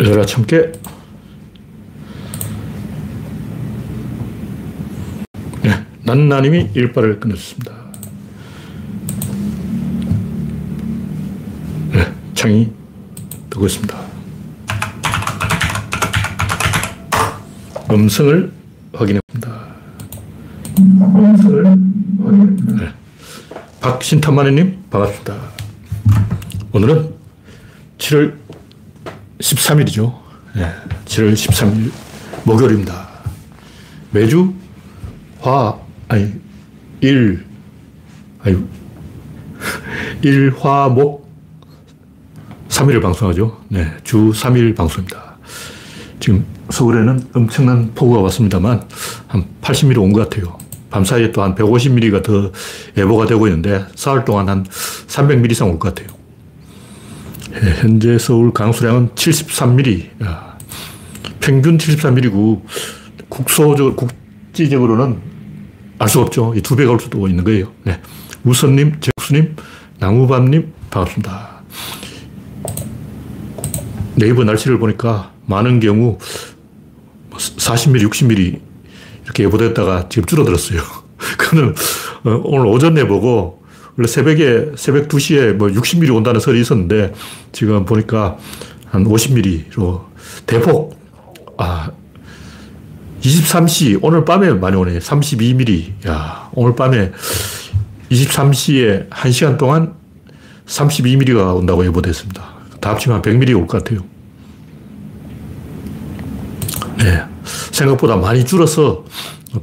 열라 참깨. 네, 난나님이 일발을 끊었습니다. 네, 창이 뜨고 있습니다. 음성을 확인해 봅니다. 음성을 확인해 봅니다. 네. 박신탄마네님, 반갑습니다. 오늘은 7월 13일이죠. 네, 7월 13일 목요일입니다. 매주 화, 아니, 일, 아니, 일, 화, 목, 3일을 방송하죠. 네, 주 3일 방송입니다. 지금 서울에는 엄청난 폭우가 왔습니다만 한 80mm 온 것 같아요. 밤사이에 또 한 150mm가 더 예보가 되고 있는데 사흘 동안 한 300mm 이상 올 것 같아요. 예, 현재 서울 강수량은 73mm. 야, 평균 73mm고 국소적, 국지적으로는 알 수 없죠. 두 배가 올 수도 있는 거예요. 네. 우선님, 제국수님, 나무밤님, 반갑습니다. 네이버 날씨를 보니까 많은 경우 40mm, 60mm 이렇게 예보됐다가 지금 줄어들었어요. 그거는 어, 오늘 오전에 보고 원래 새벽에, 새벽 2시에 뭐 60mm 온다는 설이 있었는데 지금 보니까 한 50mm로 대폭, 아, 23시, 오늘 밤에 많이 오네. 32mm. 야, 오늘 밤에 23시에 1시간 동안 32mm가 온다고 예보됐습니다. 다 합치면 100mm 올 것 같아요. 네. 생각보다 많이 줄어서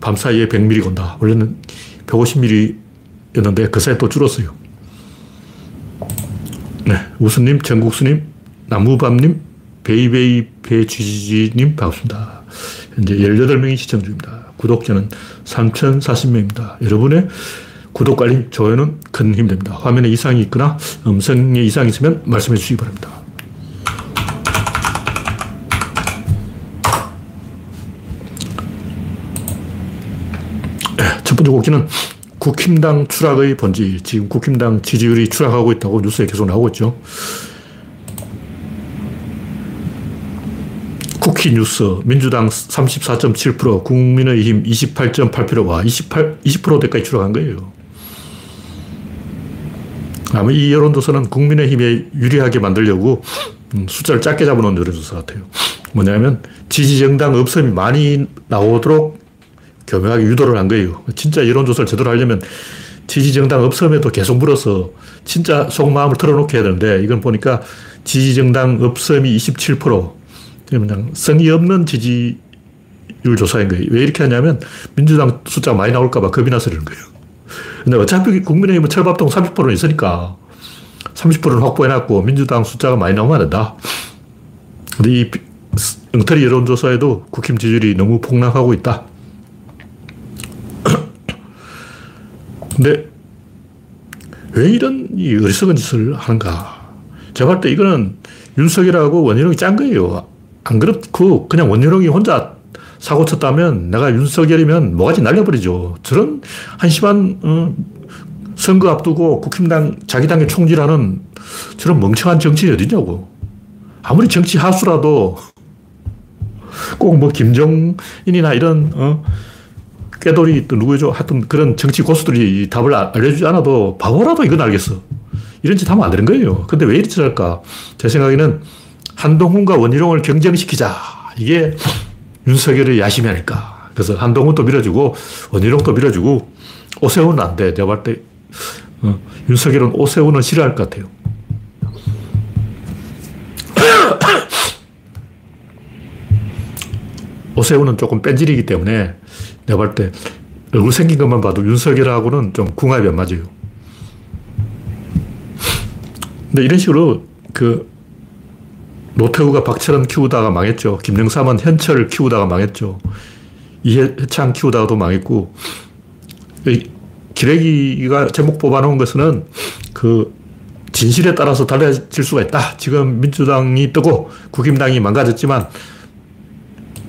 밤 사이에 100mm 온다. 원래는 150mm 였는데 그 사이에 또 줄었어요. 네. 우수님, 전국수님, 나무밤님, 베이베이 배쥐지님 반갑습니다. 현재 18명이 시청 중입니다. 구독자는 3,040명입니다. 여러분의 구독, 알림, 좋아요는 큰 힘이 됩니다. 화면에 이상이 있거나 음성에 이상이 있으면 말씀해 주시기 바랍니다. 첫 번째 곡기는 국힘당 추락의 본질. 지금 국힘당 지지율이 추락하고 있다고 뉴스에 계속 나오고 있죠. 쿠키 뉴스, 민주당 34.7%, 국민의힘 28.8%, 와, 28, 20%대까지 추락한 거예요. 아마 이 여론조사는 국민의힘에 유리하게 만들려고 음, 숫자를 작게 잡아놓은 여론조사 같아요. 뭐냐면 지지정당 없음이 많이 나오도록 교묘하게 유도를 한 거예요. 진짜 여론조사를 제대로 하려면 지지정당 없음에도 계속 물어서 진짜 속마음을 털어놓게 해야 되는데 이건 보니까 지지정당 없음이 27%, 그냥 성의 없는 지지율 조사인 거예요. 왜 이렇게 하냐면 민주당 숫자가 많이 나올까봐 겁이 나서 그러는 거예요. 근데 어차피 국민의힘은 철밥동 30%는 있으니까 30%는 확보해놨고 민주당 숫자가 많이 나오면 안 된다. 근데 이 엉터리 여론조사에도 국힘 지지율이 너무 폭락하고 있다. 근데 왜 이런 이 어리석은 짓을 하는가? 제가 볼때 이거는 윤석열하고 원희룡이 짠 거예요. 안 그렇고 그냥 원희룡이 혼자 사고 쳤다면 내가 윤석열이면 뭐가지 날려버리죠. 저런 한심한 어, 선거 앞두고 국힘당 자기 당의 총질하는 저런 멍청한 정치인이 어디냐고. 아무리 정치 하수라도 꼭 뭐 김정인이나 이런 어, 깨돌이 또 누구죠? 하여튼 그런 정치 고수들이 답을 알려주지 않아도 바보라도 이건 알겠어. 이런 짓 하면 안 되는 거예요. 근데 왜 이렇게 할까? 제 생각에는 한동훈과 원희룡을 경쟁시키자. 이게 윤석열의 야심이 아닐까. 그래서 한동훈도 밀어주고 원희룡도 밀어주고 오세훈은 안 돼. 내가 볼때 어, 윤석열은 오세훈은 싫어할 것 같아요. 오세훈은 조금 뺀질이기 때문에 내가 볼 때 얼굴 생긴 것만 봐도 윤석열하고는 좀 궁합이 안 맞아요. 근데 이런 식으로 그 노태우가 박철원 키우다가 망했죠. 김영삼은 현철을 키우다가 망했죠. 이해창 키우다가도 망했고, 기레기가 제목 뽑아놓은 것은 그 진실에 따라서 달라질 수가 있다. 지금 민주당이 뜨고 국힘당이 망가졌지만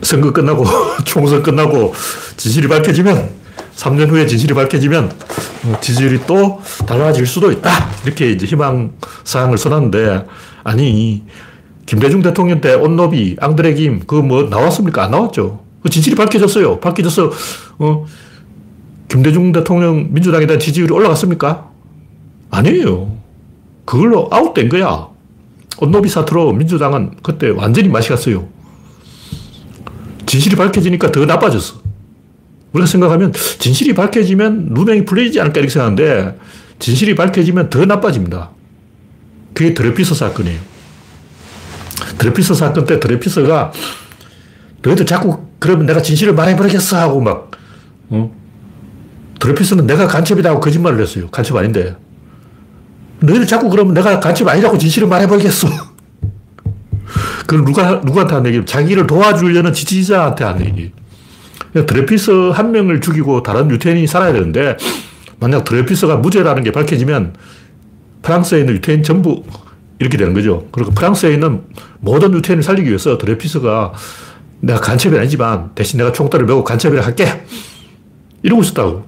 선거 끝나고 총선 끝나고 진실이 밝혀지면 3년 후에 진실이 밝혀지면 어, 지지율이 또 달라질 수도 있다. 이렇게 이제 희망 사항을 써놨는데 아니 김대중 대통령 때 온노비, 앙드레 김, 그거 뭐 나왔습니까? 안 나왔죠. 그 진실이 밝혀졌어요. 밝혀져서, 어, 김대중 대통령 민주당에 대한 지지율이 올라갔습니까? 아니에요. 그걸로 아웃된 거야. 온노비 사태로 민주당은 그때 완전히 맛이 갔어요. 진실이 밝혀지니까 더 나빠졌어. 우리가 생각하면 진실이 밝혀지면 누명이 풀려지지 않을까 이렇게 생각하는데 진실이 밝혀지면 더 나빠집니다. 그게 드레피서 사건이에요. 드레피서 사건 때 드레피서가 너희들 자꾸 그러면 내가 진실을 말해버리겠어 하고 막 어? 드레피서는 내가 간첩이라고 거짓말을 했어요. 간첩 아닌데. 너희들 자꾸 그러면 내가 간첩 아니라고 진실을 말해버리겠어. 그걸 누가, 누구한테 한 얘기? 자기를 도와주려는 지지자한테 한 얘기. 드레피서 한 명을 죽이고 다른 유태인이 살아야 되는데, 만약 드레피서가 무죄라는 게 밝혀지면 프랑스에 있는 유태인 전부 이렇게 되는 거죠. 그리고 프랑스에 있는 모든 유태인을 살리기 위해서 드레피서가 내가 간첩이 아니지만 대신 내가 총대를 메고 간첩이라 할게. 이러고 있었다고.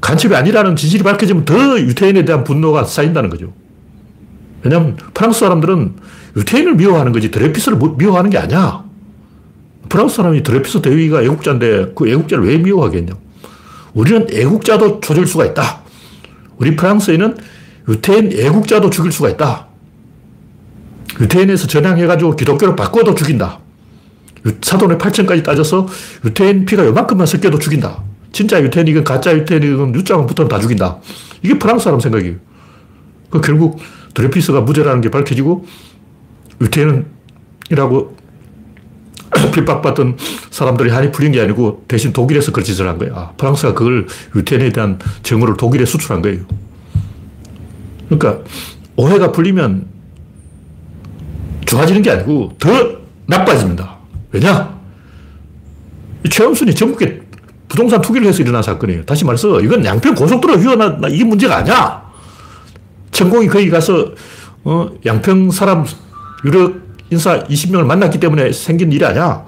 간첩이 아니라는 진실이 밝혀지면 더 유태인에 대한 분노가 쌓인다는 거죠. 왜냐하면 프랑스 사람들은 유태인을 미워하는 거지 드레피스를 미워하는 게 아니야. 프랑스 사람이 드레피스 대위가 애국자인데 그 애국자를 왜 미워하겠냐. 우리는 애국자도 조질 수가 있다. 우리 프랑스에는 유태인 애국자도 죽일 수가 있다. 유태인에서 전향해가지고 기독교를 바꿔도 죽인다. 사돈의 8천까지 따져서 유태인 피가 요만큼만 섞여도 죽인다. 진짜 유태인이건 가짜 유태인이건 유자만 붙으면 다 죽인다. 이게 프랑스 사람 생각이에요. 그 결국 드레피스가 무죄라는 게 밝혀지고 유태인이라고 핍박받던 사람들이 한이 풀린 게 아니고 대신 독일에서 그런 짓을 한 거예요. 아, 프랑스가 그걸 유태인에 대한 정보를 독일에 수출한 거예요. 그러니까 오해가 풀리면 좋아지는 게 아니고 더 나빠집니다. 왜냐? 최원순이 전국에 부동산 투기를 해서 일어난 사건이에요. 다시 말해서 이건 양평 고속도로 휘어나 이게 문제가 아니야. 천공이 거기 가서 어, 양평 사람 유력 인사 20명을 만났기 때문에 생긴 일이 아니야.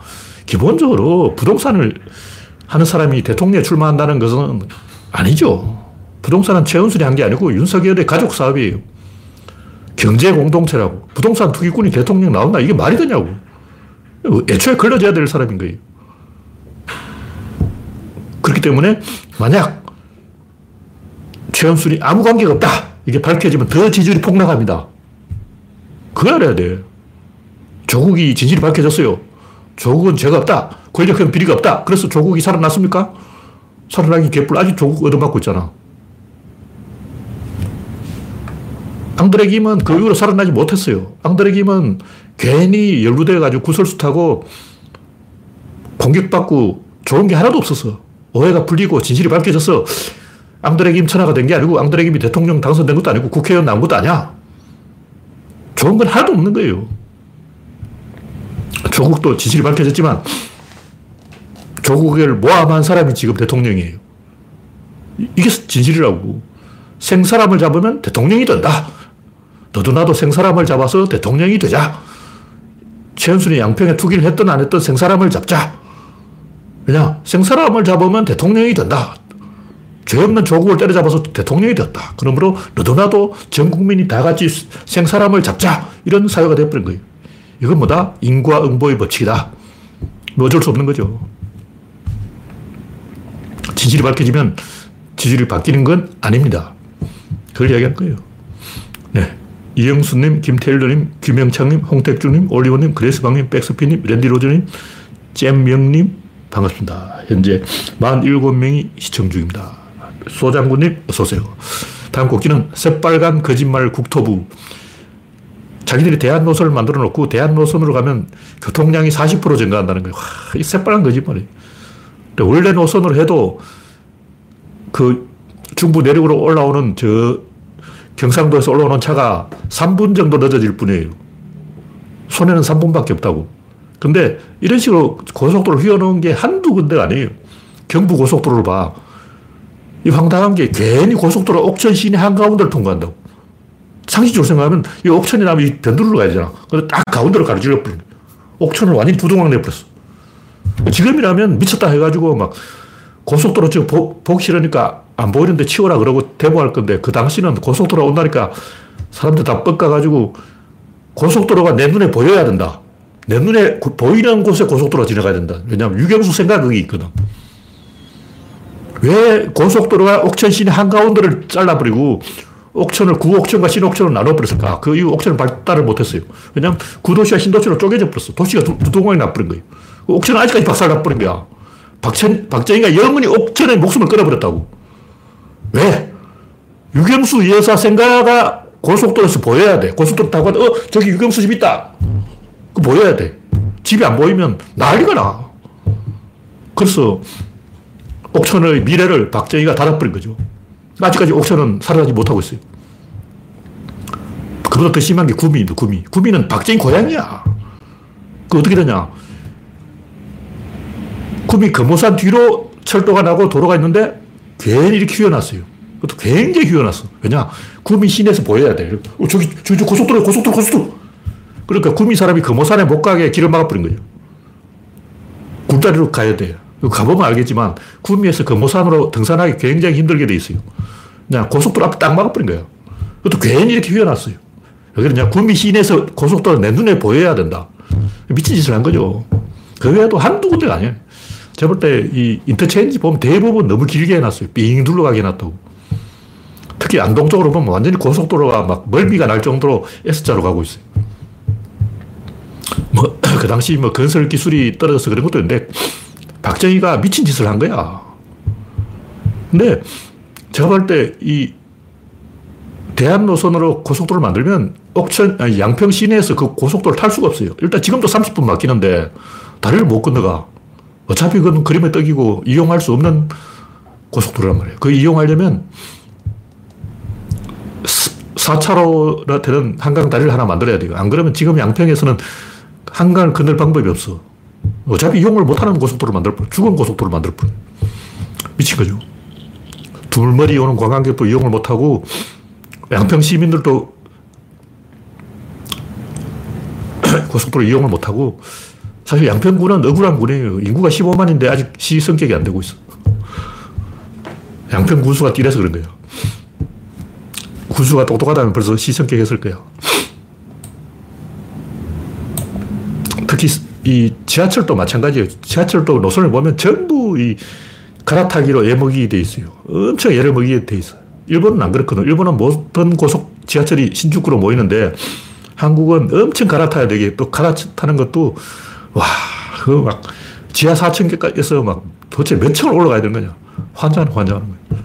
기본적으로 부동산을 하는 사람이 대통령에 출마한다는 것은 아니죠. 부동산은 최은순이 한 게 아니고 윤석열의 가족 사업이에요. 경제 공동체라고. 부동산 투기꾼이 대통령 나온다. 이게 말이 되냐고. 애초에 걸러져야 될 사람인 거예요. 그렇기 때문에 만약 최은순이 아무 관계가 없다. 이게 밝혀지면 더 지지율이 폭락합니다. 그거 알아야 돼. 조국이 진실이 밝혀졌어요. 조국은 죄가 없다. 권력형 비리가 없다. 그래서 조국이 살아났습니까? 살아나기 개뿔 아직 조국 얻어맞고 있잖아. 앙드레 김은 그 이후로 살아나지 못했어요. 앙드레 김은 괜히 연루돼가지고 구설수 타고 공격받고 좋은 게 하나도 없었어. 오해가 풀리고 진실이 밝혀져서 앙드레 김 천하가 된 게 아니고 앙드레 김이 대통령 당선된 것도 아니고 국회의원 나온 것도 아니야. 좋은 건 하나도 없는 거예요. 조국도 진실이 밝혀졌지만 조국을 모함한 사람이 지금 대통령이에요. 이게 진실이라고. 생사람을 잡으면 대통령이 된다. 너도 나도 생사람을 잡아서 대통령이 되자. 최은순이 양평에 투기를 했든 안 했든 생사람을 잡자. 왜냐? 생사람을 잡으면 대통령이 된다. 죄 없는 조국을 때려잡아서 대통령이 되었다. 그러므로 너도 나도 전 국민이 다 같이 생사람을 잡자. 이런 사회가 되어버린 거예요. 이건 뭐다? 인과응보의 법칙이다. 뭐 어쩔 수 없는 거죠. 진실이 밝혀지면 지지율이 바뀌는 건 아닙니다. 그걸 이야기한 거예요. 네. 이영수님, 김태일님, 김영창님, 홍택주님, 올리원님, 그레스방님, 백스피님, 랜디로저님, 잼명님, 반갑습니다. 현재 47명이 시청 중입니다. 소장군님, 어서오세요. 다음 곡기는 새빨간 거짓말 국토부. 자기들이 대한 노선을 만들어 놓고 대한 노선으로 가면 교통량이 40% 증가한다는 거예요. 와, 이 새빨간 거짓말이에요. 원래 노선으로 해도 그 중부 내륙으로 올라오는 저 경상도에서 올라오는 차가 3분 정도 늦어질 뿐이에요. 손해는 3분밖에 없다고. 근데 이런 식으로 고속도로를 휘어놓은 게 한두 군데가 아니에요. 경부 고속도로를 봐. 이 황당한 게 괜히 고속도로 옥천 시내 한가운데를 통과한다고. 상식적으로 생각하면 이 옥천이 나면 이 변두리로 가야 되잖아. 근데 딱 가운데로 가로질러 버린 옥천을 완전히 두동강 내버렸어. 지금이라면 미쳤다 해가지고 막 고속도로 지금 보, 보기 싫으니까 안 보이는데 치워라 그러고 데모할 건데 그 당시는 고속도로 온다니까 사람들 다 뻑가가지고 고속도로가 내 눈에 보여야 된다. 내 눈에 보이는 곳에 고속도로가 지나가야 된다. 왜냐하면 유경수 생각이 있거든. 왜 고속도로가 옥천 시내 한가운데를 잘라버리고 옥천을 구옥천과 신옥천으로 나눠버렸을까? 그 이후 옥천은 발달을 못했어요. 왜냐하면 구도시와 신도시로 쪼개져 버렸어. 도시가 두, 두 동강이 나버린 거예요. 옥천은 아직까지 박살 나버린 거야. 박천, 박정희가 영원히 옥천의 목숨을 끊어버렸다고. 왜? 유경수 여사 생가가 고속도로에서 보여야 돼. 고속도로 타고 가다, 어, 저기 유경수 집 있다. 그 보여야 돼. 집이 안 보이면 난리가 나. 그래서 옥천의 미래를 박정희가 닫아버린 거죠. 아직까지 옥천은 살아나지 못하고 있어요. 그보다 더 심한 게 구미입니다, 구미. 구미는 박정희 고향이야. 그 어떻게 되냐. 구미 금호산 뒤로 철도가 나고 도로가 있는데 괜히 이렇게 휘어놨어요. 그것도 굉장히 휘어놨어. 왜냐? 구미 시내에서 보여야 돼. 어, 저기, 저기, 고속도로, 고속도로, 고속도로. 그러니까 구미 사람이 금호산에 못 가게 길을 막아버린 거예요. 굴다리로 가야 돼요. 가보면 알겠지만 구미에서 금호산으로 등산하기 굉장히 힘들게 돼 있어요. 그냥 고속도로 앞에 딱 막아버린 거예요. 그것도 괜히 이렇게 휘어놨어요. 여기는 구미 시내에서 고속도로 내 눈에 보여야 된다. 미친 짓을 한 거죠. 그 외에도 한두 군데가 아니에요. 제가 볼때이 인터체인지 보면 대부분 너무 길게 해놨어요. 삥 둘러가게 해놨다고. 특히 안동 쪽으로 보면 완전히 고속도로가 막 멀미가 날 정도로 S자로 가고 있어요. 뭐, 그 당시 뭐 건설 기술이 떨어져서 그런 것도 있는데, 박정희가 미친 짓을 한 거야. 근데 제가 볼 때 이 대한 노선으로 고속도로를 만들면 옥천, 아니, 양평 시내에서 그 고속도로를 탈 수가 없어요. 일단 지금도 30분 막히는데 다리를 못 건너가. 어차피 그건 그림의 떡이고 이용할 수 없는 고속도로란 말이에요. 그 이용하려면 4차로나 되는 한강 다리를 하나 만들어야 돼요. 안 그러면 지금 양평에서는 한강을 건널 방법이 없어. 어차피 이용을 못하는 고속도로 만들 뿐, 죽은 고속도로 만들 뿐. 미친 거죠. 둘머리 오는 관광객도 이용을 못하고 양평 시민들도 고속도로 이용을 못하고 사실 양평구는 억울한 군이에요. 인구가 15만인데 아직 시 성격이 안 되고 있어. 양평 군수가 뛰래서 그런 거예요. 군수가 똑똑하다면 벌써 시 성격 했을 거예요. 특히 이 지하철도 마찬가지예요. 지하철도 노선을 보면 전부 이 갈아타기로 예먹이 돼 있어요. 엄청 예를 먹이게 돼 있어요. 일본은 안 그렇거든. 일본은 모든 고속 지하철이 신주쿠로 모이는데 한국은 엄청 갈아타야 되게 또 갈아타는 것도 와, 그 막 지하 4층 개까지서 막 도대체 몇 층을 올라가야 되는 거냐. 환장 환장하는 거예요.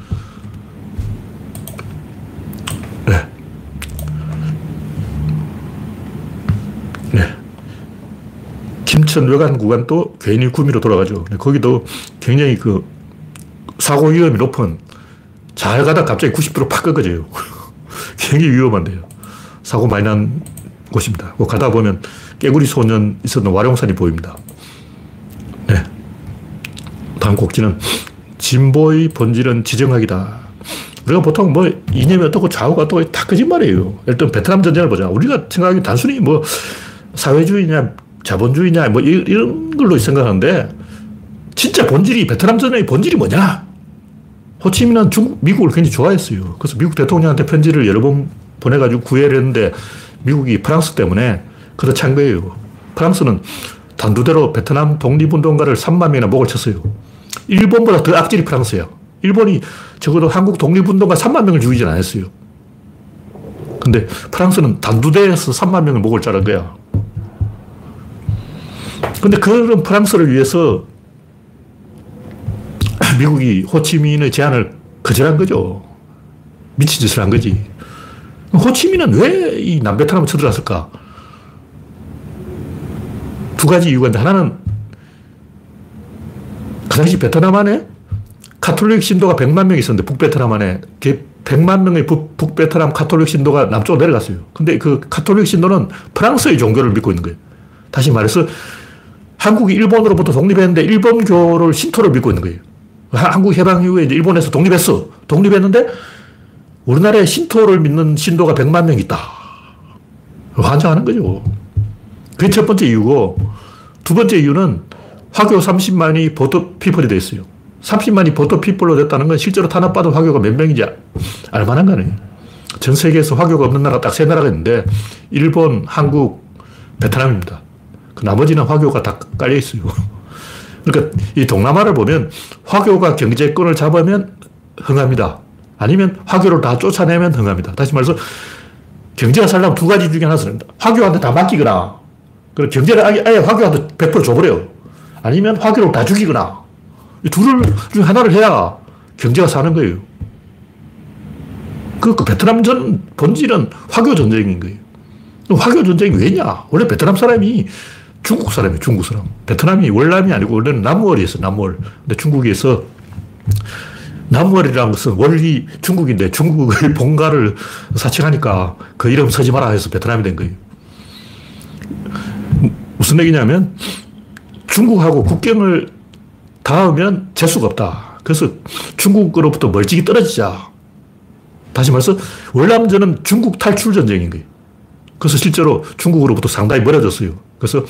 네. 네. 김천 외관 구간도 괜히 구미로 돌아가죠. 거기도 굉장히 그 사고 위험이 높은 잘 가다 갑자기 90도로 팍 꺾어져요. 굉장히 위험한데요. 사고 많이 난 곳입니다. 뭐 가다 보면 깨구리 소년 있었던 와룡산이 보입니다. 네. 다음 곡지는 진보의 본질은 지정학이다. 우리가 보통 뭐 이념이 어떻고 좌우가 어떻고 다 거짓말이에요. 일단 베트남 전쟁을 보자. 우리가 생각하기 단순히 뭐 사회주의냐 자본주의냐 뭐 이런 걸로 생각하는데 진짜 본질이 베트남 전쟁의 본질이 뭐냐? 호치민은 중국, 미국을 굉장히 좋아했어요. 그래서 미국 대통령한테 편지를 여러 번 보내가지고 구애를 했는데 미국이 프랑스 때문에 않 거예요. 프랑스는 단두대로 베트남 독립운동가를 3만 명이나 목을 쳤어요. 일본보다 더 악질이 프랑스야. 일본이 적어도 한국 독립운동가 3만 명을 죽이진 않았어요. 근데 프랑스는 단두대에서 3만 명을 목을 자른 거야. 근데 그런 프랑스를 위해서 미국이 호치민의 제안을 거절한 거죠. 미친 짓을 한 거지. 호치민은 왜 이 남베트남을 쳐들어왔을까? 두 가지 이유가 있는데, 하나는 그 당시 베트남 안에 카톨릭 신도가 100만 명 있었는데, 북베트남 안에 100만 명의 북, 북베트남 카톨릭 신도가 남쪽으로 내려갔어요. 근데 그 카톨릭 신도는 프랑스의 종교를 믿고 있는 거예요. 다시 말해서 한국이 일본으로부터 독립했는데 일본교를 신토를 믿고 있는 거예요. 한국 해방 이후에 일본에서 독립했어. 독립했는데 우리나라에 신토를 믿는 신도가 100만 명 있다. 환장하는 거죠. 그게 첫 번째 이유고 두 번째 이유는 화교 30만이 보터 피플이 돼 있어요. 30만이 보터 피플로 됐다는 건 실제로 탄압받은 화교가 몇 명인지 알만한 거아요 전 세계에서 화교가 없는 나라가 딱세 나라가 있는데, 일본, 한국, 베트남입니다. 그 나머지는 화교가 다 깔려 있어요. 그러니까 이 동남아를 보면 화교가 경제권을 잡으면 흥합니다. 아니면 화교를 다 쫓아내면 흥합니다. 다시 말해서 경제가 살려면 두 가지 중에 하나는 화교한테 다 맡기거나, 그리고 경제를 아예, 아예 화교한테 100% 줘버려요. 아니면 화교를 다 죽이거나, 이 둘을 중 하나를 해야 경제가 사는 거예요. 그, 그 베트남 전 본질은 화교 전쟁인 거예요. 화교 전쟁이 왜냐? 원래 베트남 사람이 중국 사람이에요, 중국 사람. 베트남이 월남이 아니고 원래는 남월이었어, 남월. 근데 중국에서 남월이라는 것은 원리 중국인데 중국의 본가를 사칭하니까 그 이름 쓰지 마라 해서 베트남이 된 거예요. 무슨 얘기냐면 중국하고 국경을 닿으면 재수가 없다. 그래서 중국으로부터 멀찍이 떨어지자. 다시 말해서 월남전은 중국 탈출 전쟁인 거예요. 그래서 실제로 중국으로부터 상당히 멀어졌어요. 그래서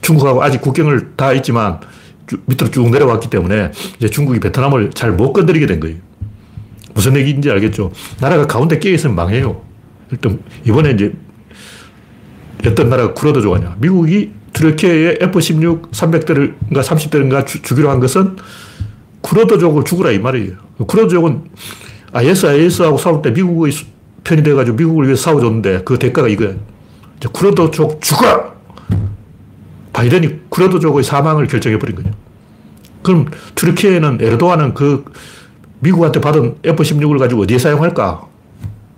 중국하고 아직 국경을 다 있지만 밑으로 쭉 내려왔기 때문에 이제 중국이 베트남을 잘 못 건드리게 된 거예요. 무슨 얘기인지 알겠죠? 나라가 가운데 끼어 있으면 망해요. 일단 이번에 이제 어떤 나라가 쿠로드족 아니야. 미국이 트르키의 F-16 300대를가 30대인가 주기로 한 것은 쿠로드족을 죽으라 이 말이에요. 쿠로드족은 IS, IS하고 싸울 때 미국의 편이 돼가지고 미국을 위해서 싸워줬는데 그 대가가 이거야. 쿠로드족 죽어! 바이든이 쿠르드족의 사망을 결정해버린 거죠. 그럼 트르키에는 에르도안은 그 미국한테 받은 F-16을 가지고 어디에 사용할까?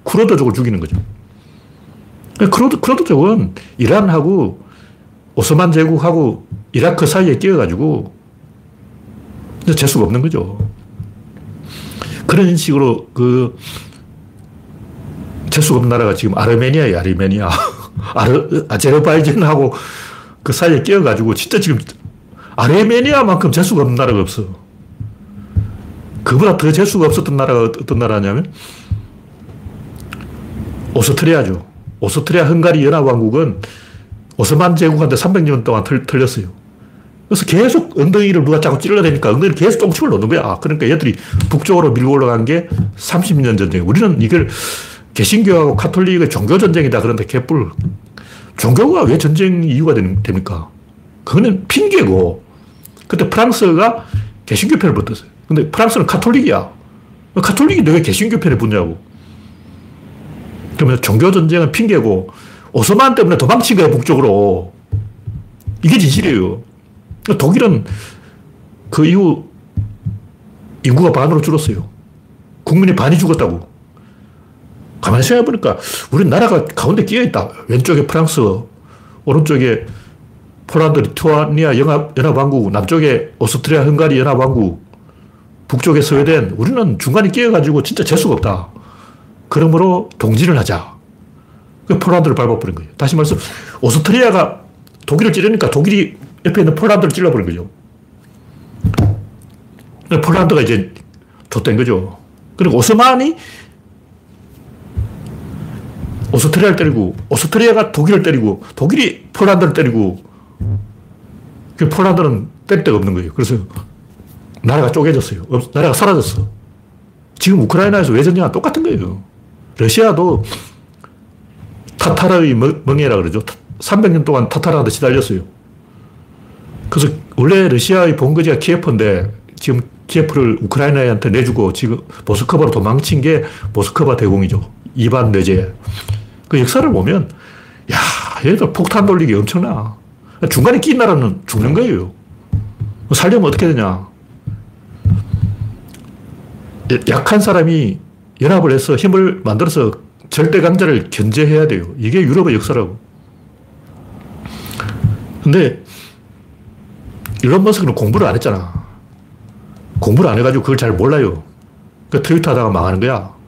쿠르드족을 죽이는 거죠. 쿠르드, 쿠르드족은 이란하고 오스만 제국하고 이라크 사이에 끼어가지고 재수가 없는 거죠. 그런 식으로 그 재수가 없는 나라가 지금 아르메니아예요, 아르메니아. 아르, 아제르바이잔하고 그 사이에 끼어가지고 진짜 지금 아르메니아만큼 재수가 없는 나라가 없어. 그보다 더 재수가 없었던 나라가 어떤 나라냐면 오스트리아죠. 오스트리아 헝가리 연합왕국은 오스만 제국한테 300년 동안 털, 렸어요 그래서 계속 엉덩이를 누가 자꾸 찔러대니까 엉덩이를 계속 똥침을 놓는 거야. 그러니까 얘들이 북쪽으로 밀고 올라간 게 30년 전쟁. 우리는 이걸 개신교하고 카톨릭의 종교 전쟁이다. 그런데 개뿔. 종교가 왜 전쟁 이유가 됩니까? 그거는 핑계고, 그때 프랑스가 개신교 편을 붙었어요. 근데 프랑스는 카톨릭이야. 카톨릭이 왜 개신교 편에 붙냐고. 그러면 종교 전쟁은 핑계고, 오스만 때문에 도망친 거야, 북쪽으로. 이게 진실이에요. 독일은 그 이후 인구가 반으로 줄었어요. 국민이 반이 죽었다고. 가만히 생각해보니까 우리 나라가 가운데 끼어있다. 왼쪽에 프랑스, 오른쪽에 폴란드, 리투아니아 연합, 연합왕국, 남쪽에 오스트리아, 헝가리 연합왕국, 북쪽에 스웨덴. 우리는 중간에 끼어가지고 진짜 재수가 없다. 그러므로 동진을 하자. 그 폴란드를 밟아버린 거예요. 다시 말해서 오스트리아가 독일을 찌르니까 독일이 옆에 있는 폴란드를 찔러버린 거죠. 폴란드가 이제 좆된 거죠. 그리고 오스만이 오스트리아를 때리고, 오스트리아가 독일을 때리고, 독일이 폴란드를 때리고, 그 폴란드는 뗄 데가 없는 거예요. 그래서 나라가 쪼개졌어요. 나라가 사라졌어. 지금 우크라이나에서 왜 전쟁은 똑같은 거예요. 러시아도 타타르의 멍해라 그러죠. 300년 동안 타타르한테 시달렸어요. 그래서 원래 러시아의 본거지가 키예프인데 지금 키예프를 우크라이나한테 내주고 지금 모스크바로 도망친 게 모스크바 대공이죠. 이반 내제. 그 역사를 보면, 야, 얘들 폭탄 돌리기 엄청나. 중간에 낀 나라는 죽는 거예요. 살려면 어떻게 되냐. 약한 사람이 연합을 해서 힘을 만들어서 절대 강자를 견제해야 돼요. 이게 유럽의 역사라고. 근데 일론 머스크는 공부를 안 했잖아. 공부를 안 해가지고 그걸 잘 몰라요. 그 트위터 하다가 망하는 거야.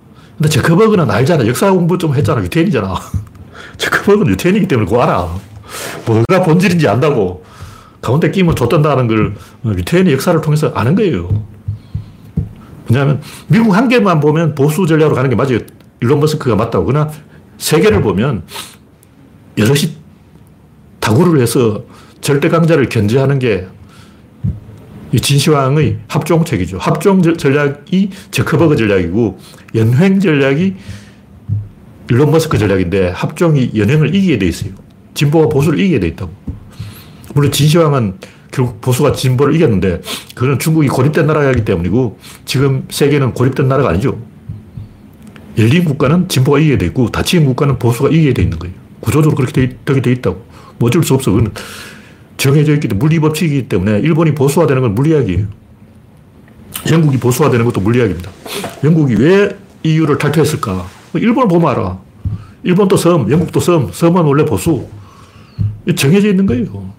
근데 제커버그는 알잖아. 역사 공부 좀 했잖아. 유태인이잖아. 제커버그는 유태인이기 때문에 그거 알아. 뭐가 본질인지 안다고. 가운데 끼면 줬던다는 걸 유태인의 역사를 통해서 아는 거예요. 왜냐하면 미국 한 개만 보면 보수 전략으로 가는 게 맞아요. 일론 머스크가 맞다고. 그러나 세계를 보면 여럿이 다구를 해서 절대 강자를 견제하는 게 진시황의 합종책이죠. 합종 전략이 저커버그 전략이고 연횡 전략이 일론 머스크 전략인데 합종이 연행을 이기게 돼 있어요. 진보가 보수를 이기게 돼 있다고. 물론 진시황은 결국 보수가 진보를 이겼는데 그건 중국이 고립된 나라이기 때문이고 지금 세계는 고립된 나라가 아니죠. 열린 국가는 진보가 이기게 돼 있고 닫힌 국가는 보수가 이기게 돼 있는 거예요. 구조적으로 그렇게 되, 돼 있다고. 뭐 어쩔 수 없어. 그건 정해져 있기 때문에 물리 법칙이기 때문에 일본이 보수화되는 건 물리학이에요. 영국이 보수화되는 것도 물리학입니다. 영국이 왜 EU를 탈퇴했을까? 일본 보면 알아. 일본도 섬, 영국도 섬, 섬은 원래 보수. 정해져 있는 거예요.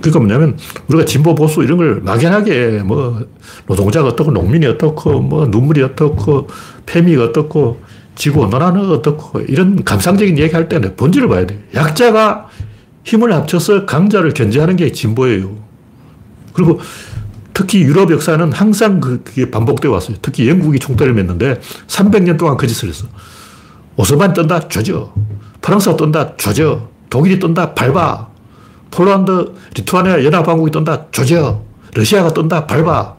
그러니까 뭐냐면 우리가 진보 보수 이런 걸 막연하게 뭐 노동자가 어떻고 농민이 어떻고 뭐 눈물이 어떻고 페미가 어떻고 지구 온난화가 어떻고 이런 감상적인 얘기 할 때는 본질을 봐야 돼. 약자가 힘을 합쳐서 강자를 견제하는 게 진보예요. 그리고 특히 유럽 역사는 항상 그, 그게 반복되어 왔어요. 특히 영국이 총대를 맺는데 300년 동안 그 짓을 했어. 오스만이 떤다? 조져. 프랑스가 떤다? 조져. 독일이 떤다? 밟아. 폴란드, 리투아니아 연합왕국이 떤다? 조져. 러시아가 떤다? 밟아.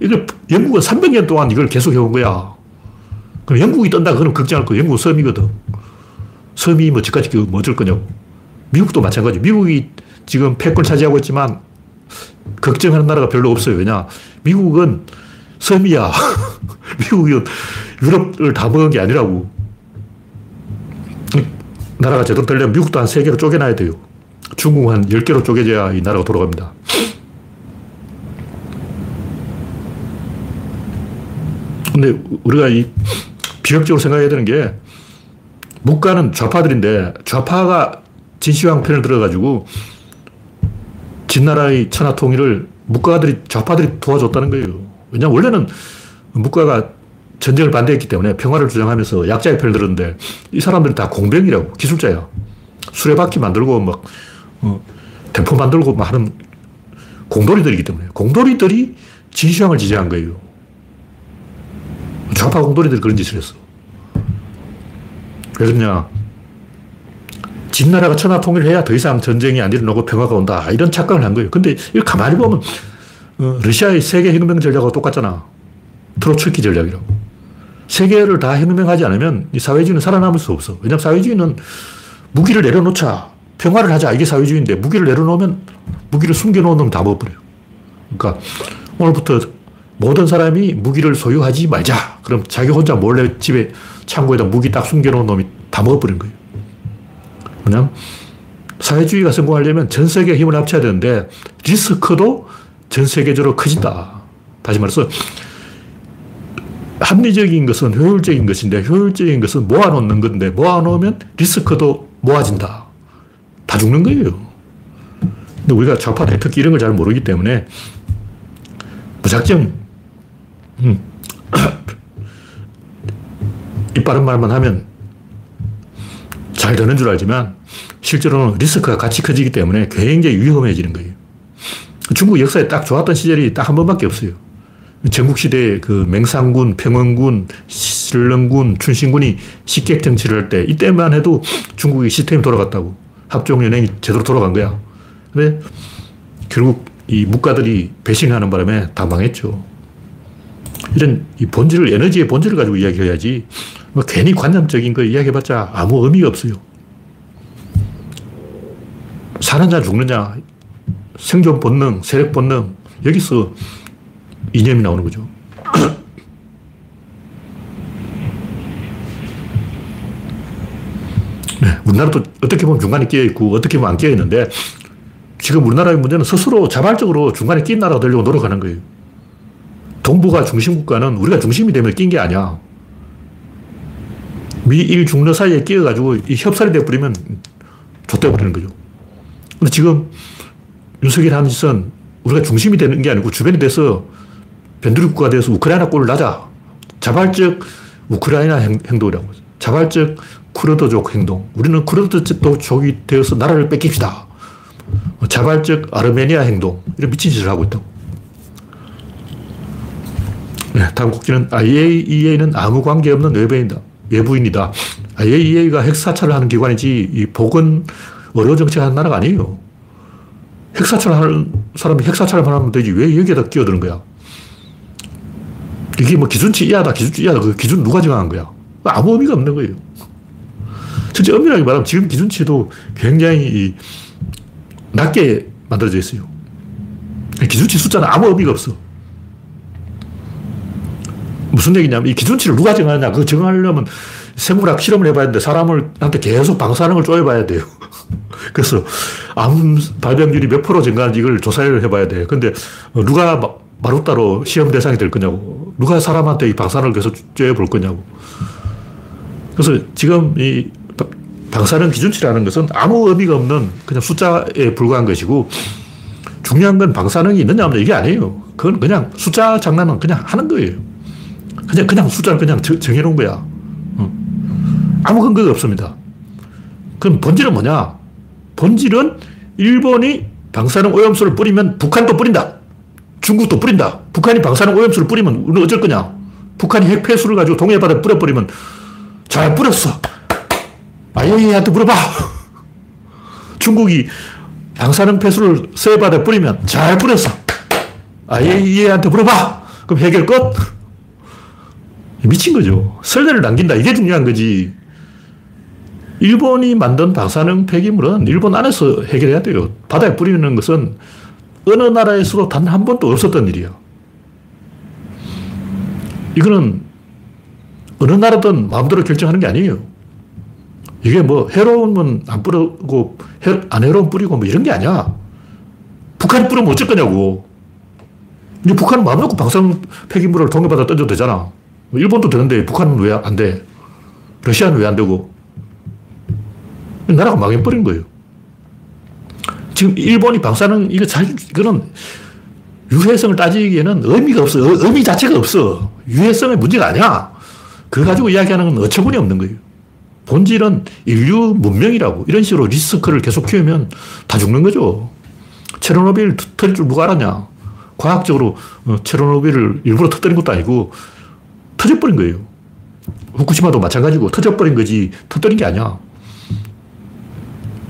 이걸 영국은 300년 동안 이걸 계속 해온 거야. 그럼 영국이 떤다? 그럼 걱정할 거 영국은 섬이거든. 섬이 뭐 지까지 뭐 어쩔 거냐고. 미국도 마찬가지. 미국이 지금 패권 차지하고 있지만 걱정하는 나라가 별로 없어요. 왜냐? 미국은 섬이야. 미국은 유럽을 다 먹은 게 아니라고. 나라가 제대로 되려면 미국도 한 3개로 쪼개놔야 돼요. 중국 한 10개로 쪼개져야 이 나라가 돌아갑니다. 근데 우리가 이 비극적으로 생각해야 되는 게 묵가는 좌파들인데 좌파가 진시황 편을 들어가지고 진나라의 천하 통일을 묵가들이 좌파들이 도와줬다는 거예요. 왜냐하면 원래는 묵가가 전쟁을 반대했기 때문에 평화를 주장하면서 약자의 편을 들었는데 이 사람들이 다 공병이라고 기술자야. 수레바퀴 만들고 막 어, 템포 만들고 막 하는 공돌이들이기 때문에 공돌이들이 진시황을 지지한 거예요. 좌파 공돌이들이 그런 짓을 했어. 왜 그러냐. 진나라가 천하 통일을 해야 더 이상 전쟁이 안 일어나고 평화가 온다. 이런 착각을 한 거예요. 근데 이걸 가만히 보면 어, 러시아의 세계 혁명 전략하고 똑같잖아. 트로츠키 전략이라고. 세계를 다 혁명하지 않으면 이 사회주의는 살아남을 수 없어. 왜냐하면 사회주의는 무기를 내려놓자. 평화를 하자. 이게 사회주의인데 무기를 내려놓으면 무기를 숨겨놓은 놈 다 먹어버려요. 그러니까 오늘부터 모든 사람이 무기를 소유하지 말자. 그럼 자기 혼자 몰래 집에 창고에다 무기 딱 숨겨놓은 놈이 다 먹어버린 거예요. 뭐냐면 사회주의가 성공하려면 전 세계의 힘을 합쳐야 되는데 리스크도 전 세계적으로 커진다. 다시 말해서 합리적인 것은 효율적인 것인데 효율적인 것은 모아놓는 건데 모아놓으면 리스크도 모아진다. 다 죽는 거예요. 근데 우리가 좌파 특히 이런 걸 잘 모르기 때문에 무작정 음. 이 빠른 말만 하면 잘 되는 줄 알지만 실제로는 리스크가 같이 커지기 때문에 굉장히 위험해지는 거예요. 중국 역사에 딱 좋았던 시절이 딱 한 번밖에 없어요. 전국시대에 그 맹상군, 평원군, 신릉군, 춘신군이 식객 정치를 할 때, 이때만 해도 중국이 시스템이 돌아갔다고. 합종연행이 제대로 돌아간 거야. 근데 결국 이 묵가들이 배신하는 바람에 다 망했죠. 이런 이 본질을, 에너지의 본질을 가지고 이야기해야지, 뭐 괜히 관념적인 거 이야기해봤자 아무 의미가 없어요. 사느냐 죽느냐, 생존 본능, 세력 본능, 여기서 이념이 나오는 거죠. 네, 우리나라도 어떻게 보면 중간에 끼어 있고 어떻게 보면 안 끼어 있는데 지금 우리나라의 문제는 스스로 자발적으로 중간에 낀 나라가 되려고 노력하는 거예요. 동북아 중심 국가는 우리가 중심이 되면 낀 게 아니야. 미일 중러 사이에 끼어가지고 이 협살이 돼버리면 좆돼버리는 거죠. 근데 지금 윤석열이 하는 짓은 우리가 중심이 되는 게 아니고 주변이 돼서 변두리 국가가 돼서 우크라이나 꼴을 나자. 자발적 우크라이나 행, 동이라고 자발적 쿠르드족 행동. 우리는 쿠르드족이 되어서 나라를 뺏깁시다. 자발적 아르메니아 행동. 이런 미친 짓을 하고 있다고. 네, 다음 국기는 IAEA는 아무 관계없는 외부인이다. 외부인이다. IAEA가 핵사찰을 하는 기관이지 이 복은 의료 정책 하는 나라가 아니에요. 핵사찰 하는 사람이 핵사찰만 하면 되지 왜 여기에다 끼어드는 거야? 이게 뭐 기준치 이하다, 기준치 이하다. 그 기준 누가 정한 거야? 아무 의미가 없는 거예요. 실제 엄밀하게 말하면 지금 기준치도 굉장히 낮게 만들어져 있어요. 기준치 숫자는 아무 의미가 없어. 무슨 얘기냐면 이 기준치를 누가 정하냐. 그거 정하려면 생물학 실험을 해봐야 되는데 사람을 한테 계속 방사능을 쪼여봐야 돼요. 그래서 암 발병률이 몇 프로 증가하는지 이걸 조사를 해봐야 돼. 근데 누가 마루따로 시험 대상이 될 거냐고. 누가 사람한테 이 방사능을 계속 쪼여볼 거냐고. 그래서 지금 이 방사능 기준치라는 것은 아무 의미가 없는 그냥 숫자에 불과한 것이고 중요한 건 방사능이 있느냐 없느냐 이게 아니에요. 그건 그냥 숫자 장난은 그냥 하는 거예요. 그냥, 그냥 숫자를 그냥 정해놓은 거야. 아무 근거가 없습니다. 그럼 본질은 뭐냐? 본질은 일본이 방사능 오염수를 뿌리면 북한도 뿌린다. 중국도 뿌린다. 북한이 방사능 오염수를 뿌리면 우리는 어쩔 거냐? 북한이 핵폐수를 가지고 동해바다에 뿌려버리면 잘 뿌렸어. IAEA한테 물어봐. 중국이 방사능 폐수를 서해바다에 뿌리면 잘 뿌렸어. IAEA한테 물어봐. 그럼 해결 끝? 미친 거죠. 설레를 남긴다. 이게 중요한 거지. 일본이 만든 방사능 폐기물은 일본 안에서 해결해야 돼요. 바다에 뿌리는 것은 어느 나라에서도 단 한 번도 없었던 일이야. 이거는 어느 나라든 마음대로 결정하는 게 아니에요. 이게 뭐 해로움은 안 뿌리고 안 해로움 뿌리고 뭐 이런 게 아니야. 북한이 뿌리면 어쩔 거냐고. 이제 북한은 마음 놓고 방사능 폐기물을 동해바다 던져도 되잖아. 일본도 되는데 북한은 왜 안 돼? 러시아는 왜 안 되고? 나라가 망해버린 거예요. 지금 일본이 방사능, 이거 잘, 이거는 유해성을 따지기에는 의미가 없어. 의미 자체가 없어. 유해성의 문제가 아니야. 그거 가지고 이야기하는 건 어처구니 없는 거예요. 본질은 인류 문명이라고. 이런 식으로 리스크를 계속 키우면 다 죽는 거죠. 체르노빌 터질 줄 누가 알았냐. 과학적으로 어, 체르노빌을 일부러 터뜨린 것도 아니고 터져버린 거예요. 후쿠시마도 마찬가지고 터져버린 거지 터뜨린 게 아니야.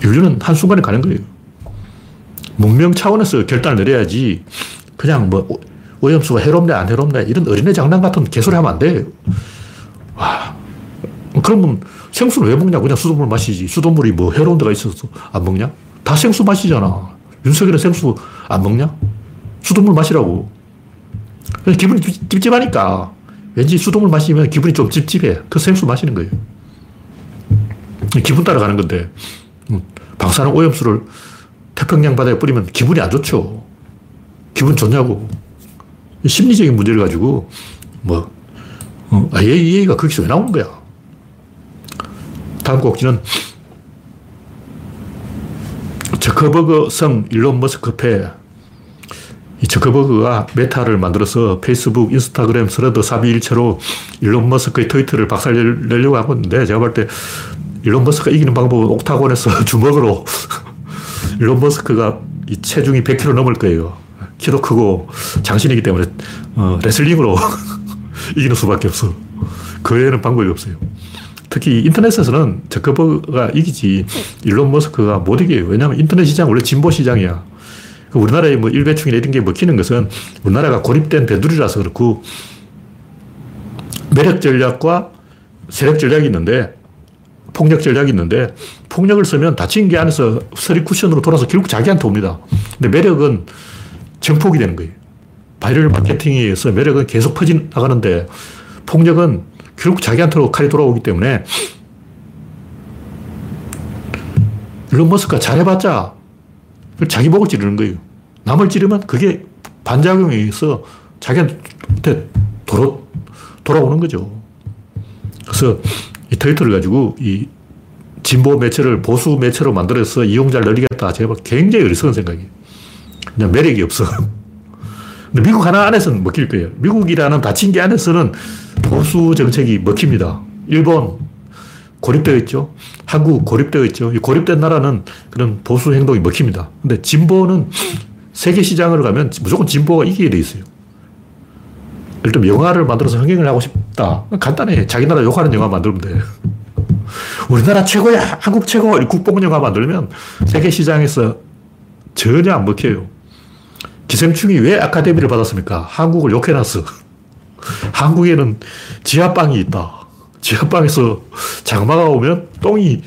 인류는 한순간에 가는 거예요. 문명 차원에서 결단을 내려야지 그냥 뭐 오염수가 해롭네 안 해롭네 이런 어린애 장난 같은 개소리 하면 안 돼. 와. 그러면 생수는 왜 먹냐? 그냥 수돗물 마시지. 수돗물이 뭐 해로운 데가 있어서 안 먹냐? 다 생수 마시잖아. 윤석열은 생수 안 먹냐? 수돗물 마시라고. 기분이 찝찝하니까. 왠지 수돗물 마시면 기분이 좀 찝찝해. 그 생수 마시는 거예요. 기분 따라가는 건데. 음, 방사능 오염수를 태평양 바다에 뿌리면 기분이 안 좋죠. 기분 좋냐고. 심리적인 문제를 가지고, 뭐, 어, IAEA가 거기서 왜 나오는 거야? 다음 꼭지는 저커버그 승 일론 머스크 패. 이 저커버그가 메타를 만들어서 페이스북, 인스타그램, 스레드, 삼위일체로 일론 머스크의 트위터를 박살내려고 하고 있는데 제가 볼 때 일론 머스크가 이기는 방법은 옥타곤에서 주먹으로 일론 머스크가 이 체중이 100kg 넘을 거예요. 키도 크고 장신이기 때문에 어, 레슬링으로 이기는 수밖에 없어. 그 외에는 방법이 없어요. 특히 인터넷에서는 저커버가 이기지 일론 머스크가 못 이겨요. 왜냐하면 인터넷 시장 원래 진보 시장이야. 그 우리나라의 뭐 일배충이나 이런 게 먹히는 것은 우리나라가 고립된 배두리라서 그렇고 매력 전략과 세력 전략이 있는데 폭력 전략이 있는데 폭력을 쓰면 다친 게 안에서 서리 쿠션으로 돌아서 결국 자기한테 옵니다. 근데 매력은 정폭이 되는 거예요. 바이럴 마케팅에 의해서 매력은 계속 퍼져 나가는데 폭력은 결국 자기한테로 칼이 돌아오기 때문에 일론 머스크가 잘해봤자 자기 목을 찌르는 거예요. 남을 찌르면 그게 반작용에 의해서 자기한테 돌아, 돌아오는 거죠. 그래서 이 트위터를 가지고 이 진보 매체를 보수 매체로 만들어서 이용자를 늘리겠다. 제가 굉장히 어리석은 생각이에요. 그냥 매력이 없어. 근데 미국 하나 안에서는 먹힐 거예요. 미국이라는 닫힌 게 안에서는 보수 정책이 먹힙니다. 일본 고립되어 있죠. 한국 고립되어 있죠. 고립된 나라는 그런 보수 행동이 먹힙니다. 근데 진보는 세계 시장으로 가면 무조건 진보가 이기게 돼 있어요. 예를 들면 영화를 만들어서 흥행을 하고 싶다. 간단해. 자기 나라 욕하는 영화 만들면 돼. 우리나라 최고야! 한국 최고! 국뽕 영화 만들면 세계 시장에서 전혀 안 먹혀요. 기생충이 왜 아카데미를 받았습니까? 한국을 욕해놨어. 한국에는 지하빵이 있다. 지하방에서 장마가 오면 똥이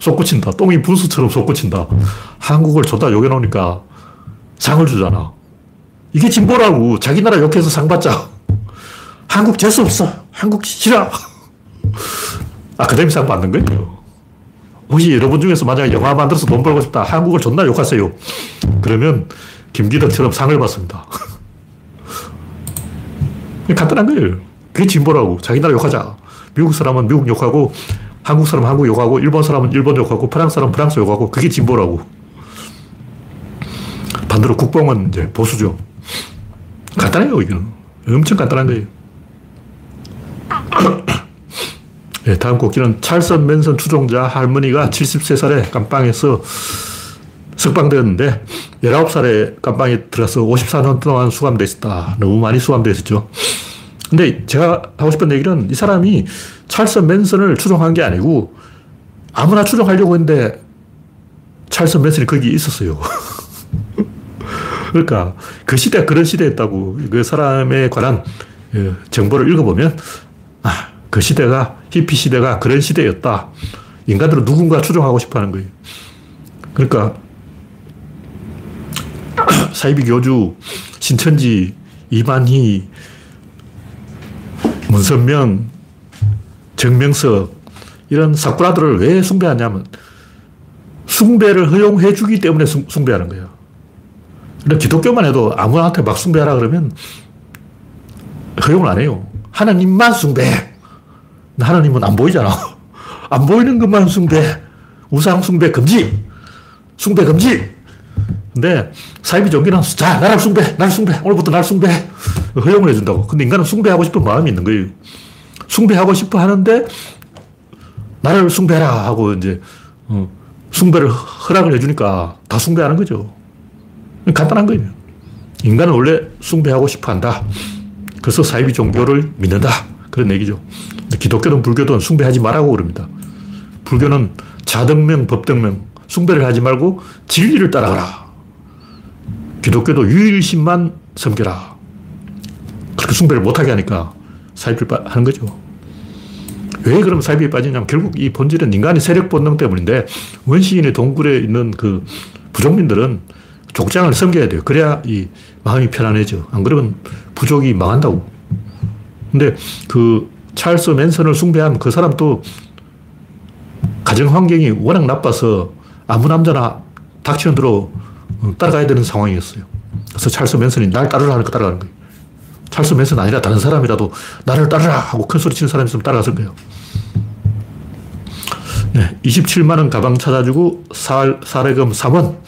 솟구친다. 똥이 분수처럼 솟구친다. 한국을 존나 욕해놓으니까 상을 주잖아. 이게 진보라고. 자기 나라 욕해서 상 받자. 한국 재수 없어. 한국 싫어. 아카데미 상 받는 거예요. 혹시 여러분 중에서 만약에 영화 만들어서 돈 벌고 싶다. 한국을 존나 욕하세요. 그러면 김기덕처럼 상을 받습니다. 간단한 거예요. 그게 진보라고. 자기 나라 욕하자. 미국 사람은 미국 욕하고, 한국 사람은 한국 욕하고, 일본 사람은 일본 욕하고, 프랑스 사람은 프랑스 욕하고, 그게 진보라고. 반대로 국뽕은 이제 보수죠. 간단해요, 이거는. 엄청 간단한 거예요. 네, 다음 곡기는 찰선 맨선 추종자 할머니가 73살에 깜빵에서 석방되었는데 19살에 깜빵에 들어가서 54년 동안 수감돼 있었다. 너무 많이 수감돼 있었죠. 근데 제가 하고 싶은 얘기는 이 사람이 찰선 맨선을 추종한 게 아니고 아무나 추종하려고 했는데 찰선 맨선이 거기 있었어요. 그러니까 그 시대가 그런 시대였다고 그 사람에 관한 예, 정보를 읽어보면 아, 그 시대가 히피 시대가 그런 시대였다. 인간들은 누군가 추종하고 싶어 하는 거예요. 그러니까 사이비 교주, 신천지, 이만희, 문선명, 정명석 이런 사쿠라들을 왜 숭배하냐면 숭배를 허용해 주기 때문에 숭, 배하는 거예요. 근데 기독교만 해도 아무한테 막 숭배하라 그러면 허용을 안 해요. 하나님만 숭배. 하나님은 안 보이잖아. 안 보이는 것만 숭배. 우상 숭배 금지. 숭배 금지. 근데 사이비 종교는 자, 나를 숭배, 나를 숭배, 오늘부터 나를 숭배. 허용을 해준다고. 근데 인간은 숭배하고 싶은 마음이 있는 거예요. 숭배하고 싶어 하는데 나를 숭배라 하고 이제 어, 숭배를 허락을 해주니까 다 숭배하는 거죠. 간단한 거예요. 인간은 원래 숭배하고 싶어 한다. 그래서 사이비 종교를 믿는다. 그런 얘기죠. 기독교든 불교든 숭배하지 말라고 그럽니다. 불교는 자등명, 법등명, 숭배를 하지 말고 진리를 따라가라. 기독교도 유일신만 섬겨라. 그렇게 숭배를 못하게 하니까 사입을 하는 거죠. 왜 그럼 사입에 빠지냐면 결국 이 본질은 인간의 세력 본능 때문인데 원시인의 동굴에 있는 그 부족민들은 족장을 섬겨야 돼요. 그래야 이 마음이 편안해져. 안 그러면 부족이 망한다고. 근데 그 찰스 맨슨을 숭배한 그 사람도 가정 환경이 워낙 나빠서 아무 남자나 닥치는 대로 따라가야 되는 상황이었어요. 그래서 찰스 맨슨이 날 따르라 하니까 따라가는 거예요. 찰스 맨슨 아니라 다른 사람이라도 나를 따르라 하고 큰 소리 치는 사람이 있으면 따라갔을 거예요. 네, 27만원 가방 찾아주고 살, 사례금 3원.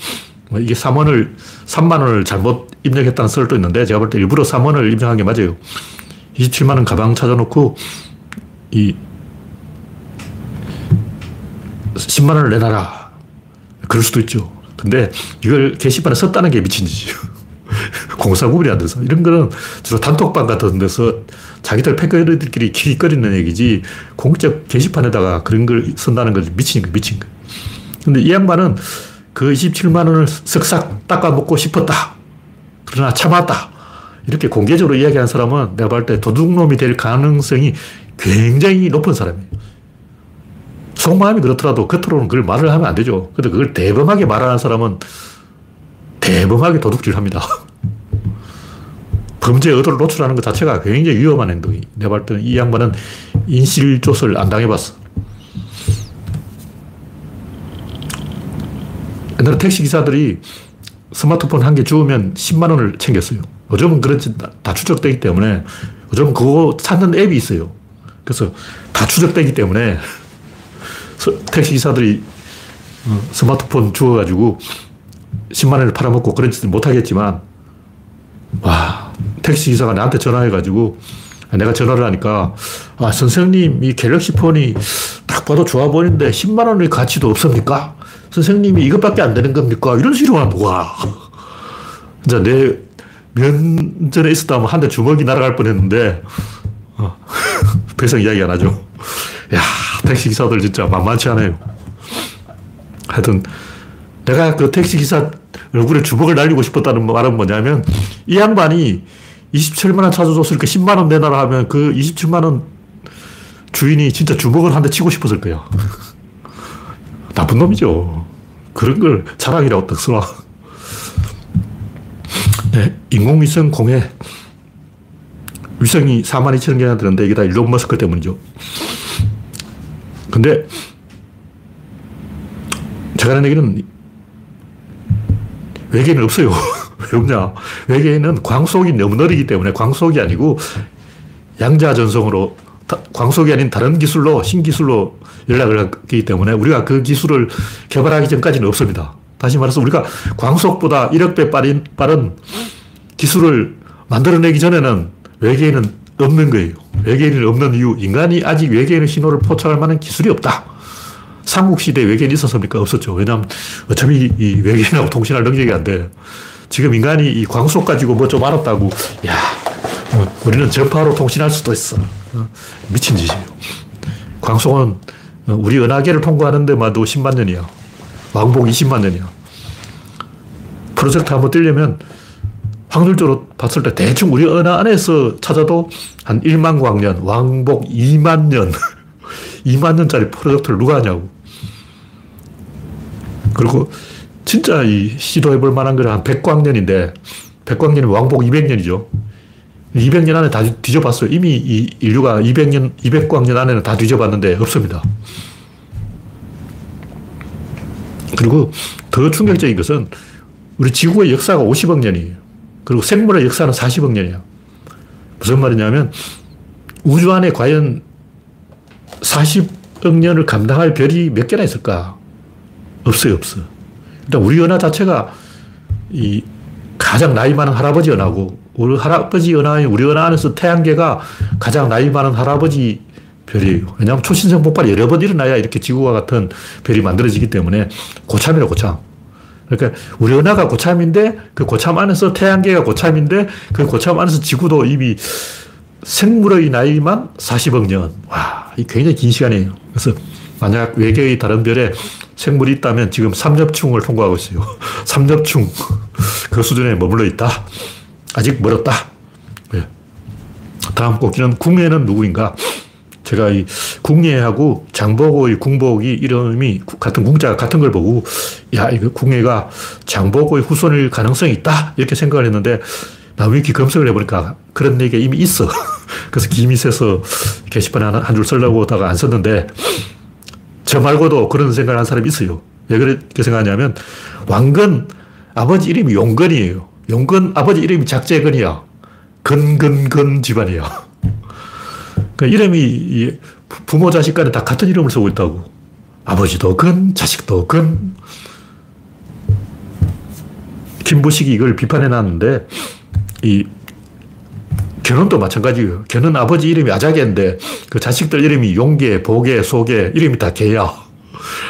뭐 이게 3원을, 3만원을 잘못 입력했다는 썰도 있는데 제가 볼 때 일부러 3원을 입력한 게 맞아요. 27만원 가방 찾아놓고 이 10만원을 내놔라. 그럴 수도 있죠. 근데 이걸 게시판에 썼다는 게 미친 짓이죠. 공사 구분이 안 돼서. 이런 거는 주로 단톡방 같은 데서 자기들 패거리들끼리 키거리는 얘기지 공적 게시판에다가 그런 걸 쓴다는 건 미친 거, 미친 거. 근데 이 양반은 그 27만 원을 쓱싹 닦아먹고 싶었다. 그러나 참았다. 이렇게 공개적으로 이야기한 사람은 내가 볼 때 도둑놈이 될 가능성이 굉장히 높은 사람이에요. 속마음이 그렇더라도 겉으로는 그걸 말을 하면 안 되죠. 근데 그걸 대범하게 말하는 사람은 대범하게 도둑질 합니다. 범죄 의도를 노출하는 것 자체가 굉장히 위험한 행동이. 내가 볼 때는 이 양반은 인실조설 안 당해봤어. 옛날에 택시 기사들이 스마트폰 한 개 주우면 10만 원을 챙겼어요. 요즘은 그렇지, 다 추적되기 때문에 요즘은 그거 찾는 앱이 있어요. 그래서 다 추적되기 때문에 택시 기사들이 어, 스마트폰 주워가지고 10만 원을 팔아먹고 그런 짓을 못하겠지만, 와, 택시 기사가 나한테 전화해가지고 내가 전화를 하니까, 아, 선생님, 이 갤럭시 폰이 딱 봐도 좋아 보이는데 10만 원의 가치도 없습니까? 선생님이 이것밖에 안 되는 겁니까? 이런 식으로 하는 거야. 이제 내 면전에 있었다면 한 대 주먹이 날아갈 뻔 했는데, 어, 배성 이야기 안 하죠. 야, 택시 기사들 진짜 만만치 않아요. 하여튼, 내가 그 택시 기사 얼굴에 주먹을 날리고 싶었다는 말은 뭐냐면, 이 양반이 27만 원 찾아줬으니까 10만 원 내놔라 하면 그 27만 원 주인이 진짜 주먹을 한 대 치고 싶었을 거야. 나쁜 놈이죠. 그런 걸 자랑이라고 딱 써라. 네, 인공위성 공해. 위성이 4만 2천 개나 되는데 이게 다 일론 머스크 때문이죠. 근데 제가 하는 얘기는 외계인은 없어요. 왜 없냐? 외계인은 광속이 너무 느리기 때문에 광속이 아니고 양자전송으로 광속이 아닌 다른 기술로 신기술로 연락을 하기 때문에 우리가 그 기술을 개발하기 전까지는 없습니다. 다시 말해서 우리가 광속보다 1억 배 빠른, 기술을 만들어내기 전에는 외계인은 없는 거예요. 외계인이 없는 이유, 인간이 아직 외계인의 신호를 포착할 만한 기술이 없다. 삼국시대에 외계인이 있었습니까? 없었죠. 왜냐하면 어차피 이 외계인하고 통신할 능력이 안 돼. 지금 인간이 이 광속 가지고 뭐 좀 알았다고, 야, 어, 우리는 전파로 통신할 수도 있어. 어, 미친 짓이에요. 광속은 어, 우리 은하계를 통과하는데 마도 10만 년이야. 왕복 20만 년이야. 프로젝트 한번 뛰려면 확률적으로 봤을 때 대충 우리 은하 안에서 찾아도 한 1만 광년, 왕복 2만 년, 2만 년짜리 프로젝트를 누가 하냐고. 그리고 진짜 이 시도해볼 만한 거는 한 100광년인데, 100광년이 왕복 200년이죠. 200년 안에 다 뒤져봤어요. 이미 이 인류가 200년, 200광년 안에는 다 뒤져봤는데 없습니다. 그리고 더 충격적인 것은 우리 지구의 역사가 50억 년이에요. 그리고 생물의 역사는 40억 년이야. 무슨 말이냐면 우주 안에 과연 40억 년을 감당할 별이 몇 개나 있을까? 없어요, 없어. 일단 우리 은하 자체가 이 가장 나이 많은 할아버지 은하고 우리 할아버지 은하인 우리 은하 안에서 태양계가 가장 나이 많은 할아버지 별이에요. 왜냐하면 초신성 폭발이 여러 번 일어나야 이렇게 지구와 같은 별이 만들어지기 때문에 고참이라 고참. 그러니까 우리 은하가 고참인데 그 고참 안에서 태양계가 고참인데 그 고참 안에서 지구도 이미 생물의 나이만 40억 년. 와, 이 굉장히 긴 시간이에요. 그래서 만약 외계의 다른 별에 생물이 있다면 지금 삼엽충을 통과하고 있어요. 삼엽충. 그 수준에 머물러 있다. 아직 멀었다. 네. 다음 꼭지는 궁예는 누구인가? 제가 이 궁예하고 장보고의 궁복이 이름이 같은 궁자가 같은 걸 보고 야, 이거 궁예가 장보고의 후손일 가능성이 있다. 이렇게 생각을 했는데 나무위키 검색을 해보니까 그런 얘기가 이미 있어. 그래서 김이 세서 게시판에 한줄 쓰려고 하다가 안 썼는데 저 말고도 그런 생각을 한 사람이 있어요. 왜 그렇게 생각하냐면 왕건 아버지 이름이 용건이에요. 용건 아버지 이름이 작재건이야. 건건건 집안이야. 그 이름이 부모 자식 간에 다 같은 이름을 쓰고 있다고. 아버지도 건, 자식도 건. 김부식이 이걸 비판해 놨는데, 이 견훤도 마찬가지예요. 견훤 아버지 이름이 아자개인데 그 자식들 이름이 용계, 보계, 소계 이름이 다 개야.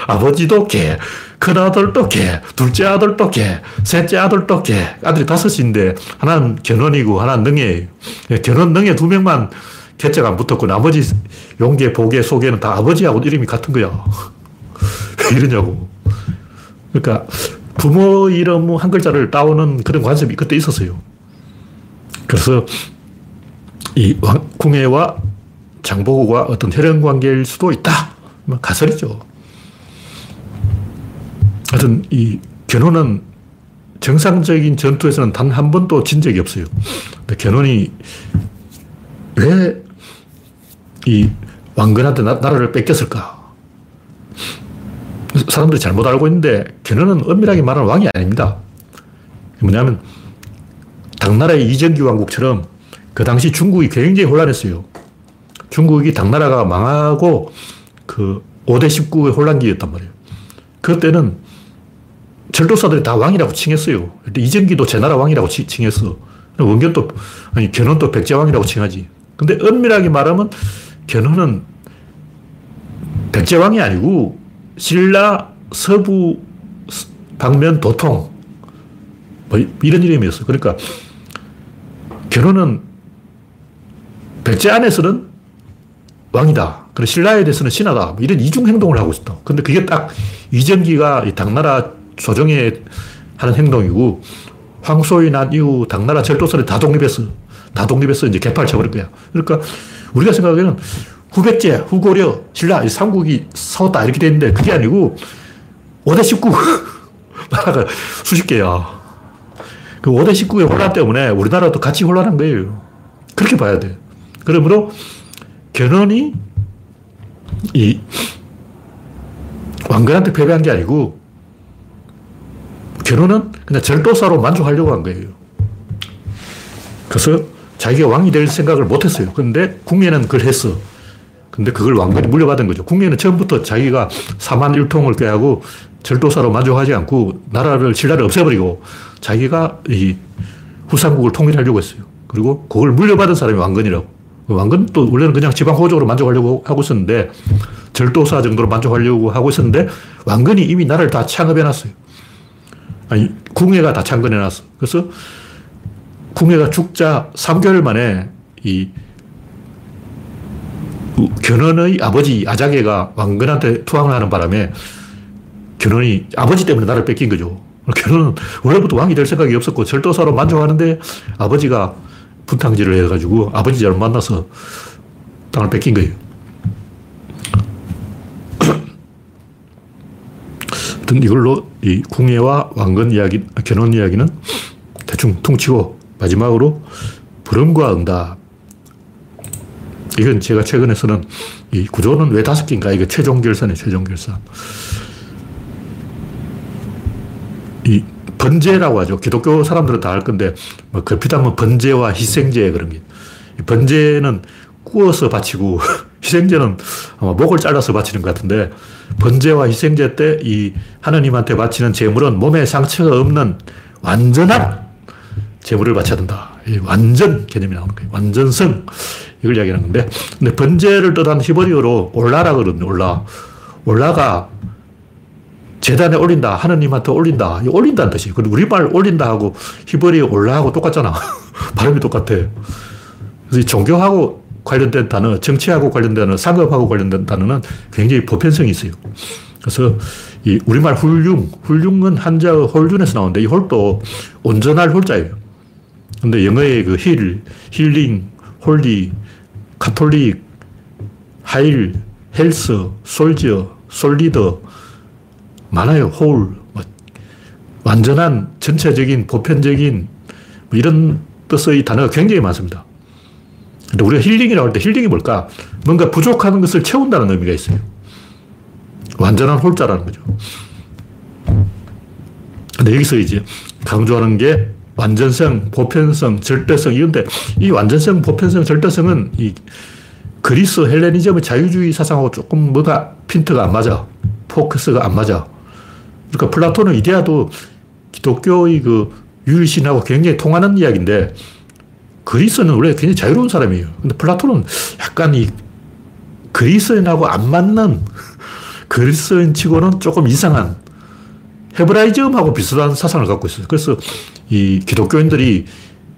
아버지도 개, 큰 아들도 개, 둘째 아들도 개, 셋째 아들도 개. 아들이 다섯인데 하나는 견훤이고 하나는 능해예요. 견훤, 능해 두 명만 개체가 안 붙었고 나머지 용계, 보계, 소계는 다 아버지하고 이름이 같은 거야. 왜 이러냐고. 그러니까 부모 이름 한 글자를 따오는 그런 관습이 그때 있었어요. 그래서 이 궁예와 장보고가 어떤 혈연 관계일 수도 있다. 뭐 가설이죠. 하여튼 이 견훤은 정상적인 전투에서는 단 한 번도 진 적이 없어요. 근데 견훤이 왜 이 왕건한테 나, 라를 뺏겼을까? 사람들이 잘못 알고 있는데 견훤은 엄밀하게 말하면 왕이 아닙니다. 뭐냐면 당나라의 이정기 왕국처럼 그 당시 중국이 굉장히 혼란했어요. 중국이 당나라가 망하고 그 5대 19의 혼란기였단 말이에요. 그때는 철도사들이 다 왕이라고 칭했어요. 이정기도 제 나라 왕이라고 칭했어. 원견도, 아니, 견훤도 백제왕이라고 칭하지. 근데 엄밀하게 말하면 견훤은 백제왕이 아니고 신라 서부 방면 도통 뭐 이런 이름이었어. 그러니까 견훤은 백제 안에서는 왕이다. 그리고 신라에 대해서는 신하다. 뭐 이런 이중 행동을 하고 있었다. 근데 그게 딱 이정기가 당나라 조정에 하는 행동이고 황소이 난 이후 당나라 철도선이 다 독립했어. 다 독립해서 이제 개파를 쳐버릴 거야. 그러니까 우리가 생각하기에는 후백제, 후고려, 신라, 삼국이 싸웠다. 이렇게 되는데 그게 아니고 5대 19. 나라가 수십 개야. 그 5대 19의 혼란 때문에 우리나라도 같이 혼란한 거예요. 그렇게 봐야 돼. 그러므로 견훤이 이 왕건한테 패배한 게 아니고 견훤은 그냥 절도사로 만족하려고 한 거예요. 그래서 자기가 왕이 될 생각을 못 했어요. 그런데 궁예는 그걸 했어. 근데 그걸 왕건이 물려받은 거죠. 궁예는 처음부터 자기가 사만 일통을 꾀하고 절도사로 만족하지 않고 나라를, 신라를 없애버리고 자기가 이 후삼국을 통일하려고 했어요. 그리고 그걸 물려받은 사람이 왕건이라고. 왕건도 원래는 그냥 지방 호족으로 만족하려고 하고 있었는데 절도사 정도로 만족하려고 하고 있었는데 왕건이 이미 나라를 다 창업해 놨어요. 아니, 궁예가 다 창건해 놨어. 그래서 궁예가 죽자 3개월 만에 이 견훤의 아버지 아자개가 왕건한테 투항을 하는 바람에 견훤이 아버지 때문에 나를 뺏긴 거죠. 견훤은 원래부터 왕이 될 생각이 없었고 절도사로 만족하는데 아버지가 분탕질을 해가지고 아버지 잘 만나서 땅을 뺏긴 거예요. 이걸로 이 궁예와 왕건 이야기, 견훤 이야기는 대충 퉁치고 마지막으로 불음과 응답. 이건 제가 최근에 쓰는 이 구조는 왜 다섯 개인가? 이거 최종 결산이에요, 최종 결산. 이 번제라고 하죠. 기독교 사람들은 다 알 건데, 뭐, 급히다면 번제와 희생제 그런 게. 번제는 구워서 바치고, 희생제는 아마 목을 잘라서 바치는 것 같은데, 번제와 희생제 때 이 하나님한테 바치는 제물은 몸에 상처가 없는 완전한 제물을 바쳐야 된다. 완전 개념이 나오는 거예요. 완전성. 이걸 이야기하는 건데, 근데 번제를 뜻하는 히브리어로 올라라 그러거든요. 올라. 올라가 재단에 올린다. 하느님한테 올린다. 올린다는 뜻이. 그리고 우리말 올린다 하고 히브리어 올라하고 똑같잖아. 발음이 똑같아. 그래서 종교하고 관련된 단어, 정치하고 관련된 단어, 상업하고 관련된 단어는 굉장히 보편성이 있어요. 그래서 이 우리말 훌륭, 훌륭은 한자의 홀륜에서 나오는데 이 홀도 온전할 홀자예요. 근데 영어의 그 heal, healing, holy, Catholic, Heil, health, soldier, solid, 많아요. whole, 뭐 완전한 전체적인 보편적인 뭐 이런 뜻의 단어가 굉장히 많습니다. 근데 우리가 힐링이라고 할 때 힐링이 뭘까? 뭔가 부족한 것을 채운다는 의미가 있어요. 완전한 홀자라는 거죠. 근데 여기서 이제 강조하는 게 완전성, 보편성, 절대성 이건데 이 완전성, 보편성, 절대성은 이 그리스 헬레니즘의 자유주의 사상하고 조금 뭐가 핀트가 안 맞아. 포커스가 안 맞아. 그러니까 플라톤의 이데아도 기독교의 그 유일신하고 굉장히 통하는 이야기인데 그리스는 원래 굉장히 자유로운 사람이에요. 근데 플라톤은 약간 이 그리스인하고 안 맞는 그리스인 치고는 조금 이상한 헤브라이즘하고 비슷한 사상을 갖고 있어요. 그래서 이 기독교인들이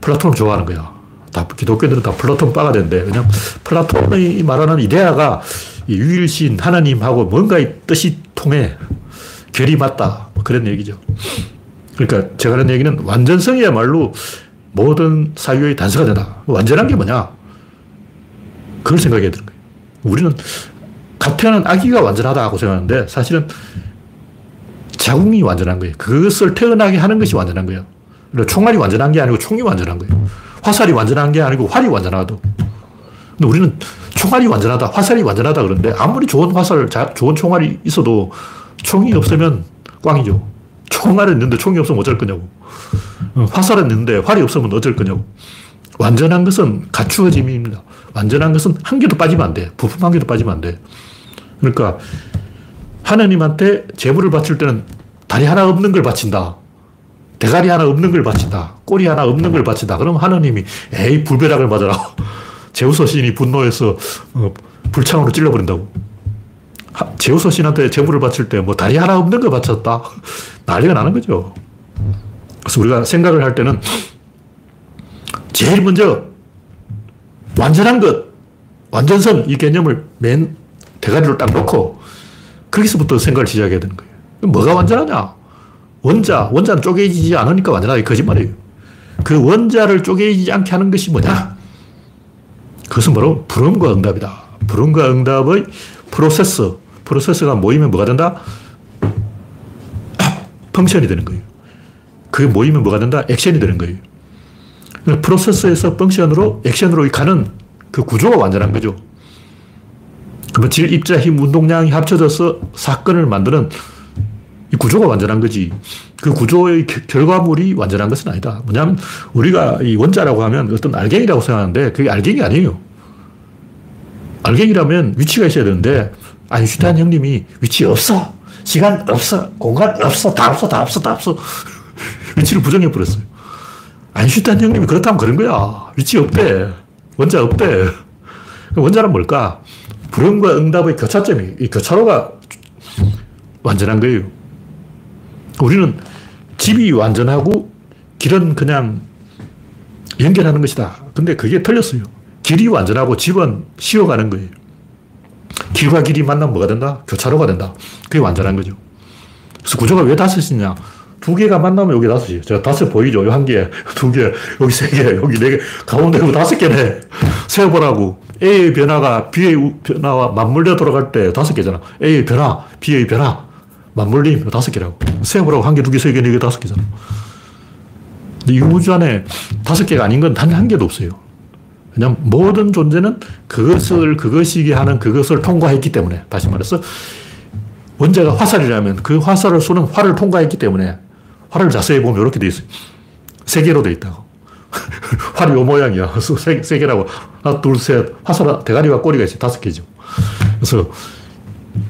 플라톤을 좋아하는 거야. 다 기독교인들은 다 플라톤 빠가 되는데 그냥 플라톤의 말하는 이데아가 유일신 하나님하고 뭔가 뜻이 통해 결이 맞다. 뭐 그런 얘기죠. 그러니까 제가 하는 얘기는 완전성이야말로 모든 사유의 단서가 되다. 완전한 게 뭐냐? 그걸 생각해야 되는 거예요. 우리는 가태하는 아기가 완전하다고 생각하는데 사실은 자궁이 완전한 거예요. 그것을 태어나게 하는 것이 완전한 거예요. 총알이 완전한 게 아니고 총이 완전한 거예요. 화살이 완전한 게 아니고 활이 완전하다. 근데 우리는 총알이 완전하다, 화살이 완전하다 그러는데 아무리 좋은 화살, 좋은 총알이 있어도 총이 없으면 꽝이죠. 총알은 있는데 총이 없으면 어쩔 거냐고. 어, 화살은 있는데 활이 없으면 어쩔 거냐고. 완전한 것은 갖추어짐입니다. 완전한 것은 한 개도 빠지면 안 돼. 부품 한 개도 빠지면 안 돼. 그러니까 하나님한테 제물을 바칠 때는 다리 하나 없는 걸 바친다. 대가리 하나 없는 걸 바친다. 꼬리 하나 없는 걸 바친다. 그럼 하나님이 에이 불벼락을 맞아라. 제우스 신이 분노해서 어, 불창으로 찔러버린다고. 제우스 신한테 제물을 바칠 때 뭐 다리 하나 없는 걸 바쳤다. 난리가 나는 거죠. 그래서 우리가 생각을 할 때는 제일 먼저 완전한 것, 완전성 이 개념을 맨 대가리로 딱 놓고 거기서부터 생각을 시작해야 되는 거예요. 뭐가 완전하냐? 원자, 원자는 쪼개지지 않으니까 완전하게 거짓말이에요. 그 원자를 쪼개지지 않게 하는 것이 뭐냐? 그것은 바로 불음과 응답이다. 불응과 응답의 프로세서. 프로세서가 모이면 뭐가 된다? 펑션이 되는 거예요. 그게 모이면 뭐가 된다? 액션이 되는 거예요. 프로세서에서 펑션으로 액션으로 가는 그 구조가 완전한 거죠. 그러면 질, 입자, 힘, 운동량이 합쳐져서 사건을 만드는 이 구조가 완전한 거지. 그 구조의 결과물이 완전한 것은 아니다. 뭐냐면 우리가 이 원자라고 하면 어떤 알갱이라고 생각하는데 그게 알갱이 아니에요. 알갱이라면 위치가 있어야 되는데 아인슈타인 형님이 위치 없어. 시간 없어. 공간 없어. 다 없어. 다 없어. 다 없어. 위치를 부정해 버렸어요. 아인슈타인 형님이 그렇다면 그런 거야. 위치 없대. 원자 없대. 원자는 뭘까? 불응과 응답의 교차점이, 이 교차로가 완전한 거예요. 우리는 집이 완전하고 길은 그냥 연결하는 것이다. 근데 그게 틀렸어요. 길이 완전하고 집은 쉬어가는 거예요. 길과 길이 만나면 뭐가 된다? 교차로가 된다. 그게 완전한 거죠. 그래서 구조가 왜 다섯이냐? 두 개가 만나면 여기 다섯이. 제가 다섯 보이죠? 한 개, 두 개, 여기 세 개, 여기 네 개, 가운데 뭐 다섯 개네. 세어보라고. A의 변화가 B의 변화와 맞물려 돌아갈 때 다섯 개잖아. A의 변화, B의 변화, 맞물림 다섯 개라고. 세어보라고 한 개, 두 개, 세 개, 네 개, 다섯 개잖아. 근데 이 우주 안에 다섯 개가 아닌 건 단 한 개도 없어요. 그냥 모든 존재는 그것을 그것이게 하는 그것을 통과했기 때문에 다시 말해서 원자가 화살이라면 그 화살을 쏘는 활을 통과했기 때문에 활을 자세히 보면 이렇게 돼 있어요. 세 개로 돼 있다고. 활이 요 모양이야. 세, 세 개라고. 하나, 둘, 셋. 화살 대가리와 꼬리가 있어요. 다섯 개죠. 그래서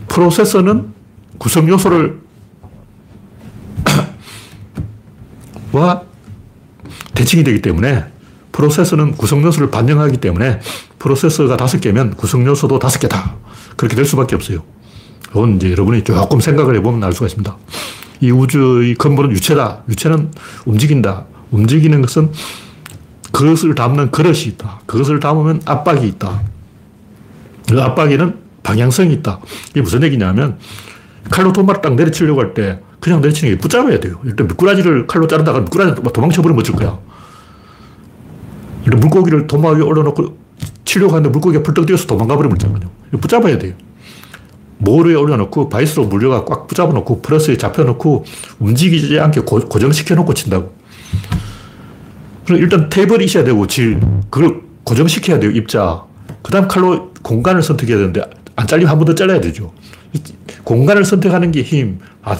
프로세서는 구성 요소를 와 대칭이 되기 때문에 프로세서는 구성 요소를 반영하기 때문에 프로세서가 다섯 개면 구성 요소도 다섯 개다. 그렇게 될 수밖에 없어요. 이건 이제 여러분이 조금 생각을 해보면 알 수가 있습니다. 이 우주의 근본은 유체다. 유체는 움직인다. 움직이는 것은 그것을 담는 그릇이 있다. 그것을 담으면 압박이 있다. 그 압박에는 방향성이 있다. 이게 무슨 얘기냐면 칼로 돈말을 딱 내려치려고 할 때 그냥 내려치는 게 붙잡아야 돼요. 일단 미꾸라지를 칼로 자른다가 미꾸라지 도망쳐버리면 어쩔 거야. 물고기를 도마 위에 올려놓고 치려고 하는데 물고기가 펄떡 뛰어서 도망가 버리면 어쩌거든요. 붙잡아야 돼요. 모루에 올려놓고 바이스로 물려가 꽉 붙잡아놓고 플러스에 잡혀놓고 움직이지 않게 고, 정시켜놓고 친다고. 그럼 일단 테이블이 있어야 되고 질, 그걸 고정시켜야 돼요, 입자. 그 다음 칼로 공간을 선택해야 되는데 안 잘리면 한 번 더 잘라야 되죠. 공간을 선택하는 게 힘, 안,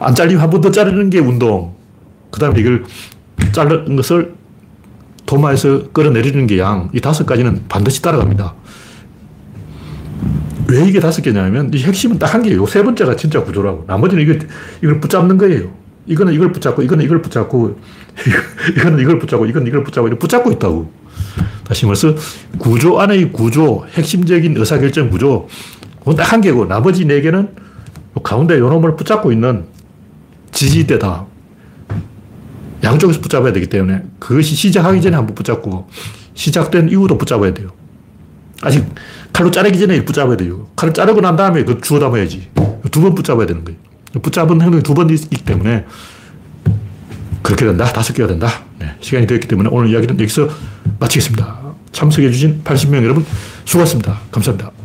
안 잘리면 한 번 더 자르는 게 운동. 그 다음에 이걸 자른 것을 도마에서 끌어내리는 게 양, 이 다섯 가지는 반드시 따라갑니다. 왜 이게 다섯 개냐면 이 핵심은 딱 한 개예요. 세 번째가 진짜 구조라고. 나머지는 이걸, 이걸 붙잡는 거예요. 이거는 이걸 붙잡고, 이거는 이걸 붙잡고, 이거는 이걸 붙잡고, 이건 이걸 붙잡고, 이걸 붙잡고 있다고. 다시 말해서 구조 안의 구조, 핵심적인 의사결정 구조, 그건 딱 한 개고, 나머지 네 개는 가운데 요 놈을 붙잡고 있는 지지대다. 양쪽에서 붙잡아야 되기 때문에 그것이 시작하기 전에 한번 붙잡고 시작된 이후도 붙잡아야 돼요. 아직 칼로 자르기 전에 붙잡아야 돼요. 칼을 자르고 난 다음에 그 주워 담아야지. 두 번 붙잡아야 되는 거예요. 붙잡은 행동이 두 번 있기 때문에 그렇게 된다. 다섯 개가 된다. 네, 시간이 되었기 때문에 오늘 이야기는 여기서 마치겠습니다. 참석해주신 80명 여러분 수고하셨습니다. 감사합니다.